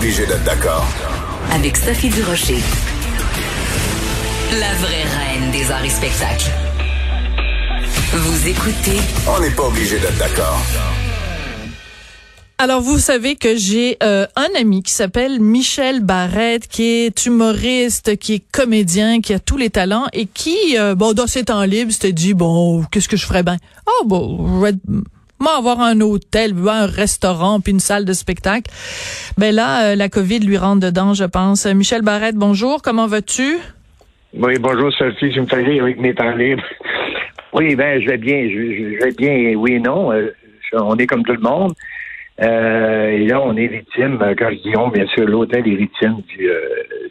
Obligé d'être d'accord. Avec Sophie Durocher. La vraie reine des arts et spectacles. Vous écoutez. On n'est pas obligé d'être d'accord. Alors, vous savez que j'ai euh, un ami qui s'appelle Michel Barrette, qui est humoriste, qui est comédien, qui a tous les talents et qui, euh, bon, dans ses temps libres, s'était dit, bon, qu'est-ce que je ferais bien? Oh, bon, je vais moi avoir un hôtel, un restaurant, puis une salle de spectacle? Ben là, euh, la COVID lui rentre dedans, je pense. Michel Barrette, bonjour, comment vas-tu? Oui, bonjour Sophie, je me fais avec mes temps libres. Oui, ben je vais bien, je, vais bien, oui et non. on est comme tout le monde. Euh, et là, on est victime, euh, quand je dis on, bien sûr, l'hôtel est victime euh,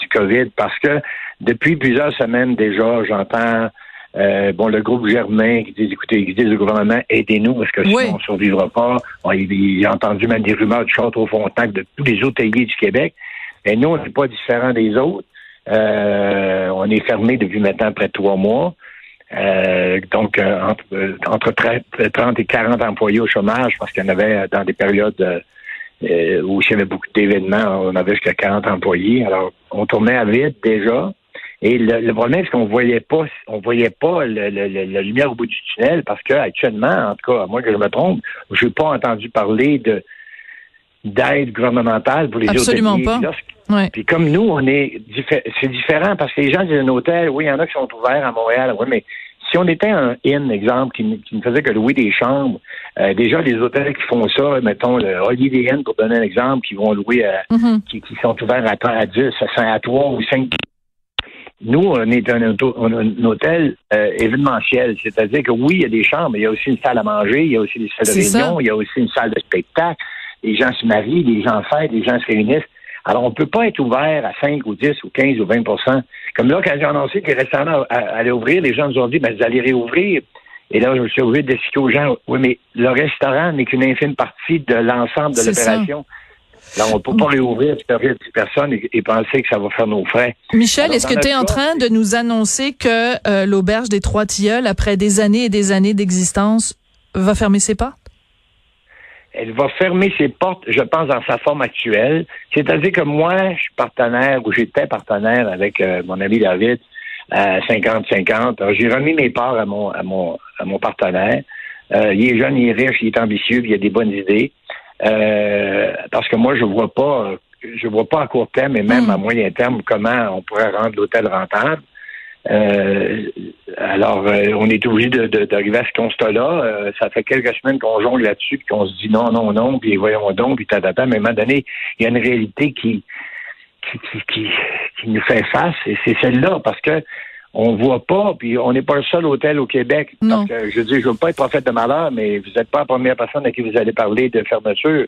du COVID parce que depuis plusieurs semaines déjà, j'entends bon le groupe Germain qui dit écoutez, qui dit au gouvernement, aidez-nous parce que sinon on ne survivra pas. il, a entendu même des rumeurs du château Frontenac de tous les hôteliers du Québec. Et nous, on n'est pas différent des autres. on est fermé depuis maintenant près de trois mois. Euh, donc, euh, entre, euh, entre 30 et 40 employés au chômage, parce qu'il y en avait dans des périodes où il y avait beaucoup d'événements, on avait jusqu'à 40 employés. Alors, on tournait à vide déjà. Et le, problème, c'est qu'on voyait pas, on voyait pas le, la lumière au bout du tunnel parce que actuellement, en tout cas, à moins que je me trompe, je n'ai pas entendu parler de d'aide gouvernementale pour les Absolument pas. Puis comme nous, on est c'est différent parce que les gens disent un hôtel, oui, il y en a qui sont ouverts à Montréal, oui, mais si on était un inn, exemple, qui, ne faisait que louer des chambres, euh, déjà les hôtels qui font ça, mettons le Holiday Inn pour donner un exemple, qui vont louer, à, mm-hmm. qui, sont ouverts à, à 10, à 3 ou 5 nous, on est un, hôtel euh, événementiel, c'est-à-dire que oui, il y a des chambres, mais il y a aussi une salle à manger, il y a aussi des salles de réunion, il y a aussi une salle de spectacle. Les gens se marient, les gens fêtent, les gens se réunissent. Alors, on ne peut pas être ouvert à 5 ou 10 ou 15 ou 20% Comme là, quand j'ai annoncé que les restaurants allaient ouvrir, les gens nous ont dit, ben, vous allez réouvrir. Et là, je me suis obligé d'expliquer aux gens, oui, mais le restaurant n'est qu'une infime partie de l'ensemble de l'opération. Là, on ne peut pas réouvrir 10 personnes et, penser que ça va faire nos frais. Michel, est-ce que tu es en train de nous annoncer que euh, l'auberge des Trois Tilleuls, après des années et des années d'existence, va fermer ses portes? elle va fermer ses portes, je pense, dans sa forme actuelle. C'est-à-dire que moi, je suis partenaire, ou j'étais partenaire avec euh, mon ami David, à 50-50. J'ai remis mes parts à mon, à mon, à mon partenaire. Euh, il est jeune, il est riche, il est ambitieux, il a des bonnes idées. Euh, parce que moi, je vois pas, je vois pas à court terme et même hmm. à moyen terme comment on pourrait rendre l'hôtel rentable. Euh, alors, euh, on est obligé d'arriver à ce constat-là. Euh, ça fait quelques semaines qu'on jongle là-dessus, puis qu'on se dit non, non, non, puis voyons donc, puis tata, mais à un moment donné, il y a une réalité qui, qui, qui, qui, nous fait face, et c'est celle-là, parce que on voit pas, puis on n'est pas le seul hôtel au Québec. Non. je dis, je veux pas être prophète de malheur, mais vous n'êtes pas la première personne à qui vous allez parler de fermeture.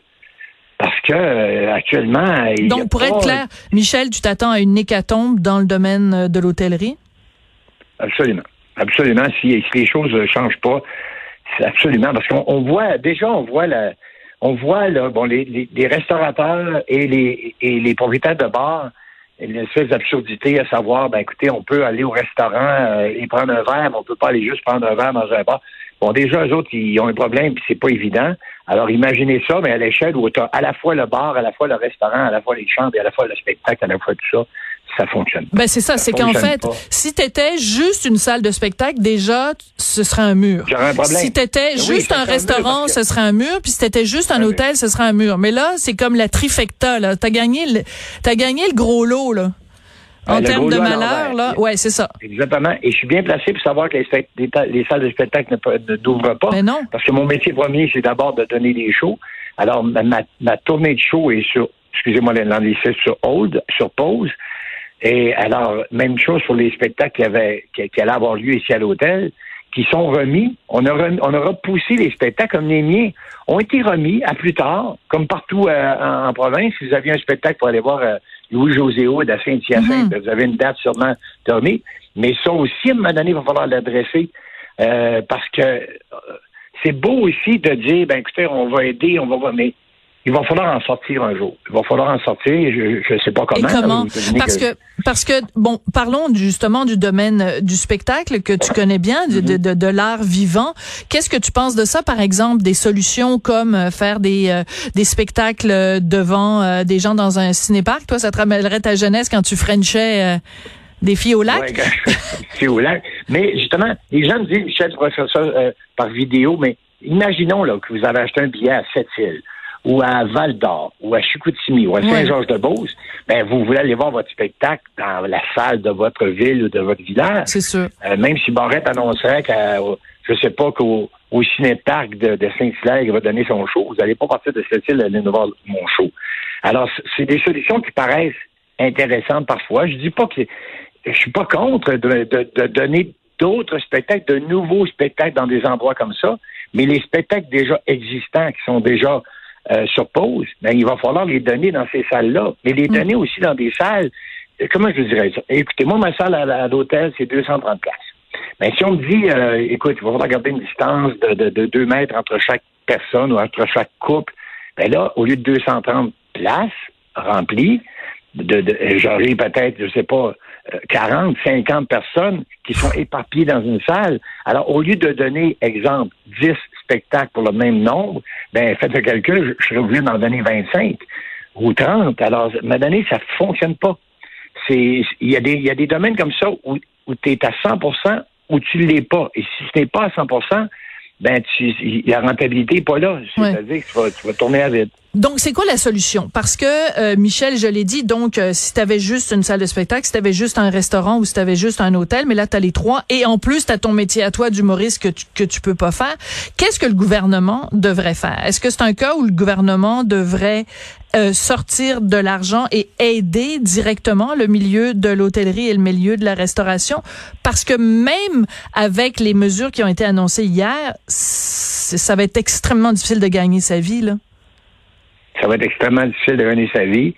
Parce que actuellement. Donc, pour être clair, Michel, tu t'attends à une hécatombe dans le domaine de l'hôtellerie? Absolument. Absolument. Si, les choses ne changent pas, c'est absolument. Parce qu'on voit, déjà, on voit la, on voit là, bon, les, les, restaurateurs et les, et les propriétaires de bars, une espèce d'absurdité à savoir, ben écoutez, on peut aller au restaurant euh, et prendre un verre, mais on peut pas aller juste prendre un verre dans un bar. Bon, déjà, eux autres, ils ont un problème, puis c'est pas évident. Alors, imaginez ça, mais à l'échelle où tu as à la fois le bar, à la fois le restaurant, à la fois les chambres, et à la fois le spectacle, à la fois tout ça ça fonctionne. Ben c'est ça, c'est qu'en fait, si tu étais juste une salle de spectacle, déjà, ce serait un mur. Un problème. Si tu étais ben juste un restaurant, ce serait un mur, puis si tu étais juste un hôtel, ce serait un mur. Mais là, c'est comme la trifecta là, tu as gagné le as gagné le gros lot là. En termes de malheur, là, ouais, c'est ça. Exactement. Et je suis bien placé pour savoir que les, les, salles de spectacle ne, n'ouvrent pas. Mais non. Parce que mon métier premier, c'est d'abord de donner des shows. Alors, ma, ma tournée de show est sur, excusez-moi l'anglicisme, sur hold, sur pause. Et alors, même chose sur les spectacles qui, avaient, qui, allaient avoir lieu ici à l'hôtel, qui sont remis. On a, remis, on a repoussé les spectacles comme les miens ont été remis à plus tard, comme partout euh, en, province. Si vous aviez un spectacle pour aller voir euh, Louis-José Houd à Saint-Hyacinthe, mm-hmm. vous avez une date sûrement de remis. Mais ça aussi, à un moment donné, il va falloir l'adresser euh, parce que c'est beau aussi de dire, ben écoutez, on va aider, on va mais il va falloir en sortir un jour. Il va falloir en sortir. Je ne sais pas comment. Et comment? Parce que parce que bon, parlons justement du domaine euh, du spectacle que tu connais bien, de, de, de, l'art vivant. Qu'est-ce que tu penses de ça, par exemple, des solutions comme euh, faire des euh, des spectacles devant des gens dans un cinéparc? Toi, ça te ramènerait ta jeunesse quand tu frenchais des filles au lac? Filles au lac. Mais justement, les gens me disent, Michel, tu pourrais faire ça par vidéo, mais imaginons là que vous avez acheté un billet à Sept-Îles ou à Val d'Or, ou à Chicoutimi, ou à Saint-Georges-de-Beauce, ben, vous voulez aller voir votre spectacle dans la salle de votre ville ou de votre village. C'est sûr. Euh, même si Barrette annoncerait que, je sais pas, qu'au au ciné-parc de, Saint-Hilaire, il va donner son show, vous n'allez pas partir de cette île aller voir mon show. Alors, c'est des solutions qui paraissent intéressantes parfois. Je dis pas que je suis pas contre de, de donner d'autres spectacles, de nouveaux spectacles dans des endroits comme ça, mais les spectacles déjà existants qui sont déjà euh, sur pause, ben, il va falloir les donner dans ces salles-là, mais les mm. donner aussi dans des salles, euh, comment je dirais ça? Écoutez, moi, ma salle à, l'hôtel, c'est 230 places. Mais si on me dit, euh, écoute, il va falloir garder une distance de, de, de 2 mètres entre chaque personne ou entre chaque couple, ben là, au lieu de 230 places remplies, de, de j'aurai peut-être, je sais pas, 40, 50 personnes qui sont éparpillées dans une salle. Alors, au lieu de donner, exemple, 10 spectacles pour le même nombre, ben, faites le calcul, je, serais obligé d'en donner 25 ou 30. Alors, à un donné, ça fonctionne pas. Il y a des, y a des domaines comme ça où, où tu es à 100% ou tu l'es pas. Et si tu n'es pas à 100 ben, tu, la rentabilité n'est pas là. C'est-à-dire que tu vas, tu vas tourner à vide. Donc, c'est quoi la solution? Parce que, euh, Michel, je l'ai dit, donc, euh, si tu avais juste une salle de spectacle, si tu avais juste un restaurant ou si tu avais juste un hôtel, mais là, tu as les trois, et en plus, tu as ton métier à toi d'humoriste que tu, que tu peux pas faire, qu'est-ce que le gouvernement devrait faire? Est-ce que c'est un cas où le gouvernement devrait euh, sortir de l'argent et aider directement le milieu de l'hôtellerie et le milieu de la restauration? Parce que même avec les mesures qui ont été annoncées hier, ça va être extrêmement difficile de gagner sa vie, là ça va être extrêmement difficile de gagner sa vie.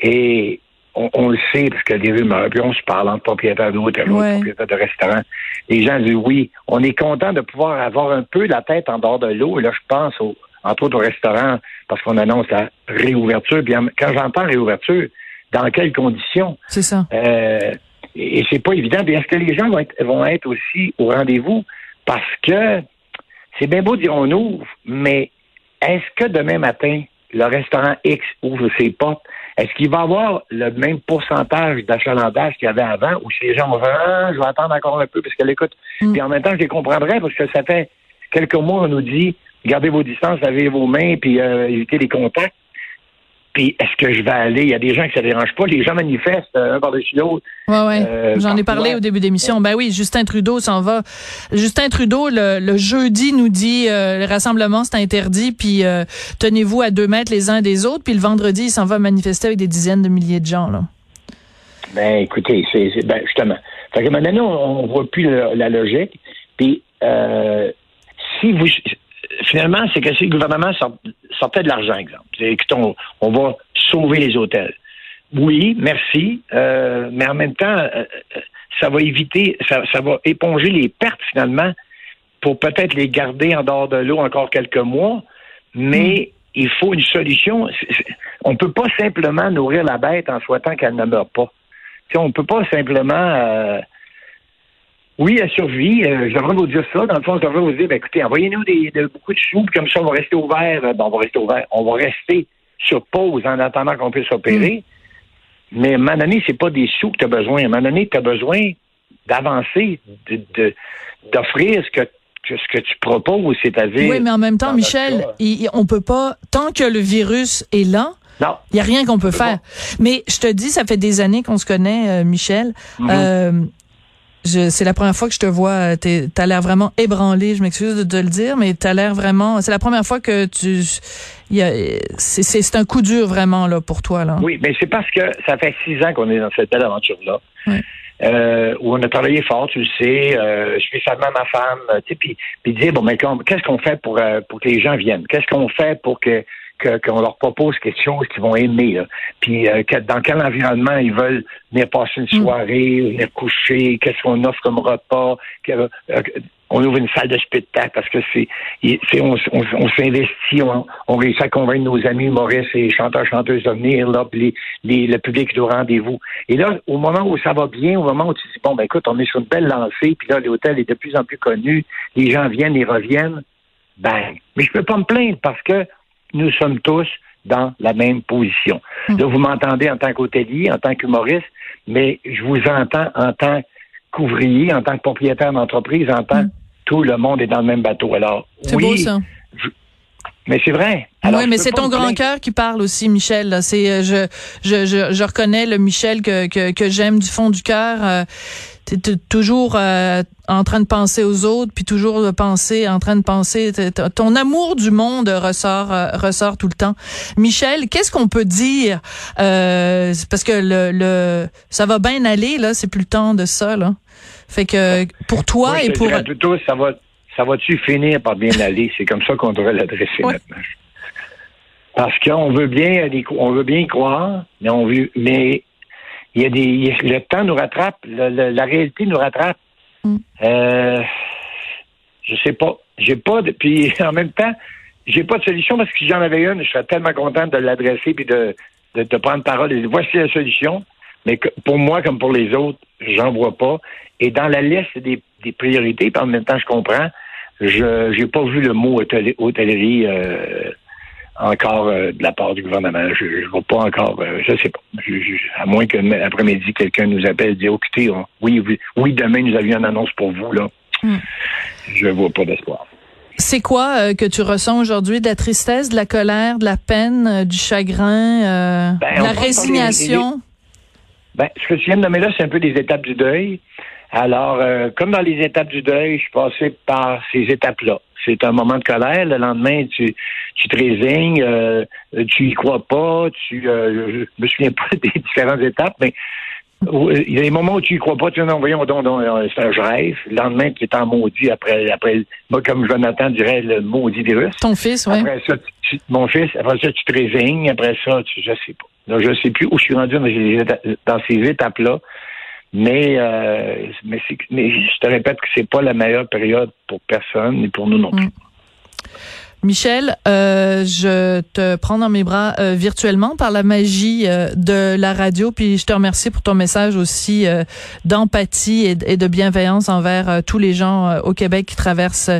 Et on, le sait, parce que des rumeurs, puis on se parle entre propriétaires d'hôtels, propriétaires de restaurants. Les gens disent oui, on est content de pouvoir avoir un peu la tête en dehors de l'eau. Et là, je pense au, entre autres au restaurant, parce qu'on annonce la réouverture. Puis quand j'entends réouverture, dans quelles conditions? C'est ça. Euh, et c'est pas évident. Est-ce que les gens vont être, vont être aussi au rendez-vous? Parce que c'est bien beau de dire on ouvre, mais est-ce que demain matin, le restaurant X ouvre ses portes, est-ce qu'il va avoir le même pourcentage d'achalandage qu'il y avait avant ou si les gens vont dire ah, je vais attendre encore un peu parce qu'elle écoute. Mm. Puis en même temps, je les comprendrais parce que ça fait quelques mois, on nous dit gardez vos distances, lavez vos mains, puis euh, évitez les contacts. Puis est-ce que je vais aller? Il y a des gens qui ne se dérangent pas. Les gens manifestent euh, un par-dessus l'autre. Oui, oui. Euh, J'en ai parlé au début d'émission. Ben oui, Justin Trudeau s'en va. Justin Trudeau, le, jeudi, nous dit euh, le rassemblement, c'est interdit, puis tenez-vous à deux mètres les uns des autres. Puis le vendredi, il s'en va manifester avec des dizaines de milliers de gens. Là. Ben écoutez, c'est ben, justement. Fait que maintenant, on, ne voit plus la, logique. Puis si vous finalement, c'est que si le gouvernement sortait de l'argent, exemple, écoutez, on, va sauver les hôtels. Oui, merci, euh, mais en même temps, euh, euh, ça va éviter, ça, va éponger les pertes finalement pour peut-être les garder en dehors de l'eau encore quelques mois, mais hmm. il faut une solution. On ne peut pas simplement nourrir la bête en souhaitant qu'elle ne meure pas. on ne peut pas simplement oui, elle survit. Euh, je devrais vous dire ça. Dans le fond, je devrais vous dire, ben, écoutez, envoyez-nous des, beaucoup de sous, puis comme ça, on va rester ouvert. Euh, bon, on va rester ouvert. On va rester sur pause en attendant qu'on puisse opérer. Mm. Mais à un moment donné, c'est pas des sous que tu as besoin. À un moment donné, tu as besoin d'avancer, d'offrir ce que ce que tu proposes, c'est-à-dire. Oui, mais en même temps, Michel, il, on peut pas, tant que le virus est là, il n'y a rien qu'on peut faire. Mais je te dis, ça fait des années qu'on se connaît, euh, Michel. Mm-hmm c'est la première fois que je te vois. Tu as l'air vraiment ébranlé. Je m'excuse de te le dire, mais tu as l'air vraiment. C'est la première fois que tu. C'est un coup dur vraiment là pour toi là. Oui, mais c'est parce que ça fait six ans qu'on est dans cette belle aventure là. euh, où on a travaillé fort, tu le sais, euh, spécialement ma femme, tu sais, puis, puis dire, bon, mais qu'est-ce qu'on fait pour, euh, pour que les gens viennent? Qu'est-ce qu'on fait pour que qu'on leur propose quelque chose qu'ils vont aimer. Puis euh, dans quel environnement ils veulent venir passer une mm. soirée, venir coucher, qu'est-ce qu'on offre comme repas. Euh, on ouvre une salle de spectacle parce que c'est, on, s'investit, on, réussit à convaincre nos amis humoristes et chanteurs, chanteuses de venir, là, puis le public de rendez-vous. Et là, au moment où ça va bien, au moment où tu dis, bon, ben écoute, on est sur une belle lancée, puis là, l'hôtel est de plus en plus connu, les gens viennent et reviennent, ben, mais je peux pas me plaindre parce que nous sommes tous dans la même position. Là, vous m'entendez en tant qu'hôtelier, en tant qu'humoriste, mais je vous entends en tant qu'ouvrier, en tant que propriétaire d'entreprise, en tant que hmm. tout le monde est dans le même bateau. Alors, c'est beau ça. Mais c'est vrai. oui, mais c'est ton grand cœur qui parle aussi, Michel. C'est euh, je, je, je, je reconnais le Michel que, que, que j'aime du fond du cœur. Euh, tu es toujours euh, en train de penser aux autres, puis toujours de penser, en train de penser. Ton amour du monde ressort, euh, ressort tout le temps. Michel, qu'est-ce qu'on peut dire euh, Parce que le, le, ça va bien aller là, c'est plus le temps de ça là. Fait que pour toi et pour ça va, ça va-tu finir par bien aller? C'est comme ça qu'on devrait l'adresser maintenant. Parce qu'on veut bien, on veut bien croire, mais on veut, mais il y a des, le temps nous rattrape, la réalité nous rattrape. Mm. Euh, je sais pas. J'ai pas de, puis en même temps, j'ai pas de solution parce que si j'en avais une, je serais tellement content de l'adresser puis de, de, de, prendre parole et voici la solution. Mais pour moi, comme pour les autres, j'en vois pas. Et dans la liste des, des priorités, puis en même temps, je comprends, je j'ai pas vu le mot hôtellerie euh, encore euh, de la part du gouvernement. Je ne vois pas encore, euh, je sais pas. à moins que l'après-midi, quelqu'un nous appelle et dise écoutez, oui, oui, demain, nous avions une annonce pour vous, là. Hmm. Je vois pas d'espoir. C'est quoi euh, que tu ressens aujourd'hui? De la tristesse, de la colère, de la peine, du chagrin, ben, de la résignation? Ben, ce que tu viens de nommer là, c'est un peu des étapes du deuil. Alors, comme dans les étapes du deuil, je suis passé par ces étapes-là c'est un moment de colère. Le lendemain, tu, tu te résignes, euh, tu y crois pas, tu, euh, je me souviens pas des différentes étapes, mais il y a des moments où tu y crois pas, tu dis non, voyons donc, euh, c'est un rêve. Le lendemain, tu es en maudit après, après, moi, comme Jonathan dirait, le maudit virus. Ton fils, oui. Après ça, mon fils, après ça, tu te résignes, après ça, tu, je sais pas. Donc, je sais plus où je suis rendu dans ces étapes-là. Mais, euh, mais, je te répète que c'est pas la meilleure période pour personne, ni pour nous non plus. Mm. Michel, euh, je te prends dans mes bras euh, virtuellement par la magie euh, de la radio, puis je te remercie pour ton message aussi euh, d'empathie et, de bienveillance envers tous les gens au Québec qui traversent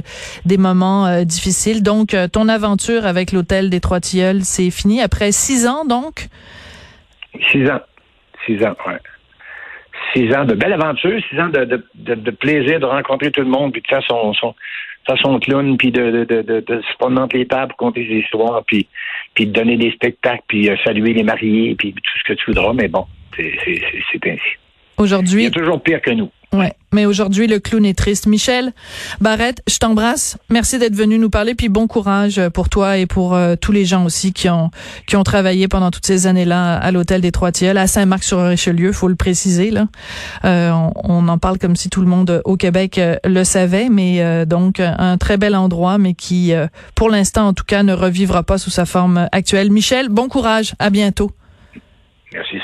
des moments difficiles. Donc, ton aventure avec l'hôtel des Trois Tilleuls, c'est fini après six ans, donc? Six ans, six ans, ouais six ans de belle aventure, six ans de, de, de, plaisir de rencontrer tout le monde, puis de faire son, son, faire son clown, puis de, de, de, de, se prendre entre les tables, compter des histoires, puis, puis de donner des spectacles, puis euh, saluer les mariés, puis tout ce que tu voudras, mais bon, c'est ainsi. Aujourd'hui. Il y a toujours pire que nous. Ouais, mais aujourd'hui le clown est triste. Michel Barrette, je t'embrasse. Merci d'être venu nous parler puis bon courage pour toi et pour euh, tous les gens aussi qui ont qui ont travaillé pendant toutes ces années-là à l'hôtel des Trois Tilleuls à Saint-Marc-sur-Richelieu, faut le préciser là. Euh, on, en parle comme si tout le monde au Québec euh, le savait, mais donc un très bel endroit mais qui pour l'instant en tout cas ne revivra pas sous sa forme actuelle. Michel, bon courage, à bientôt. Merci.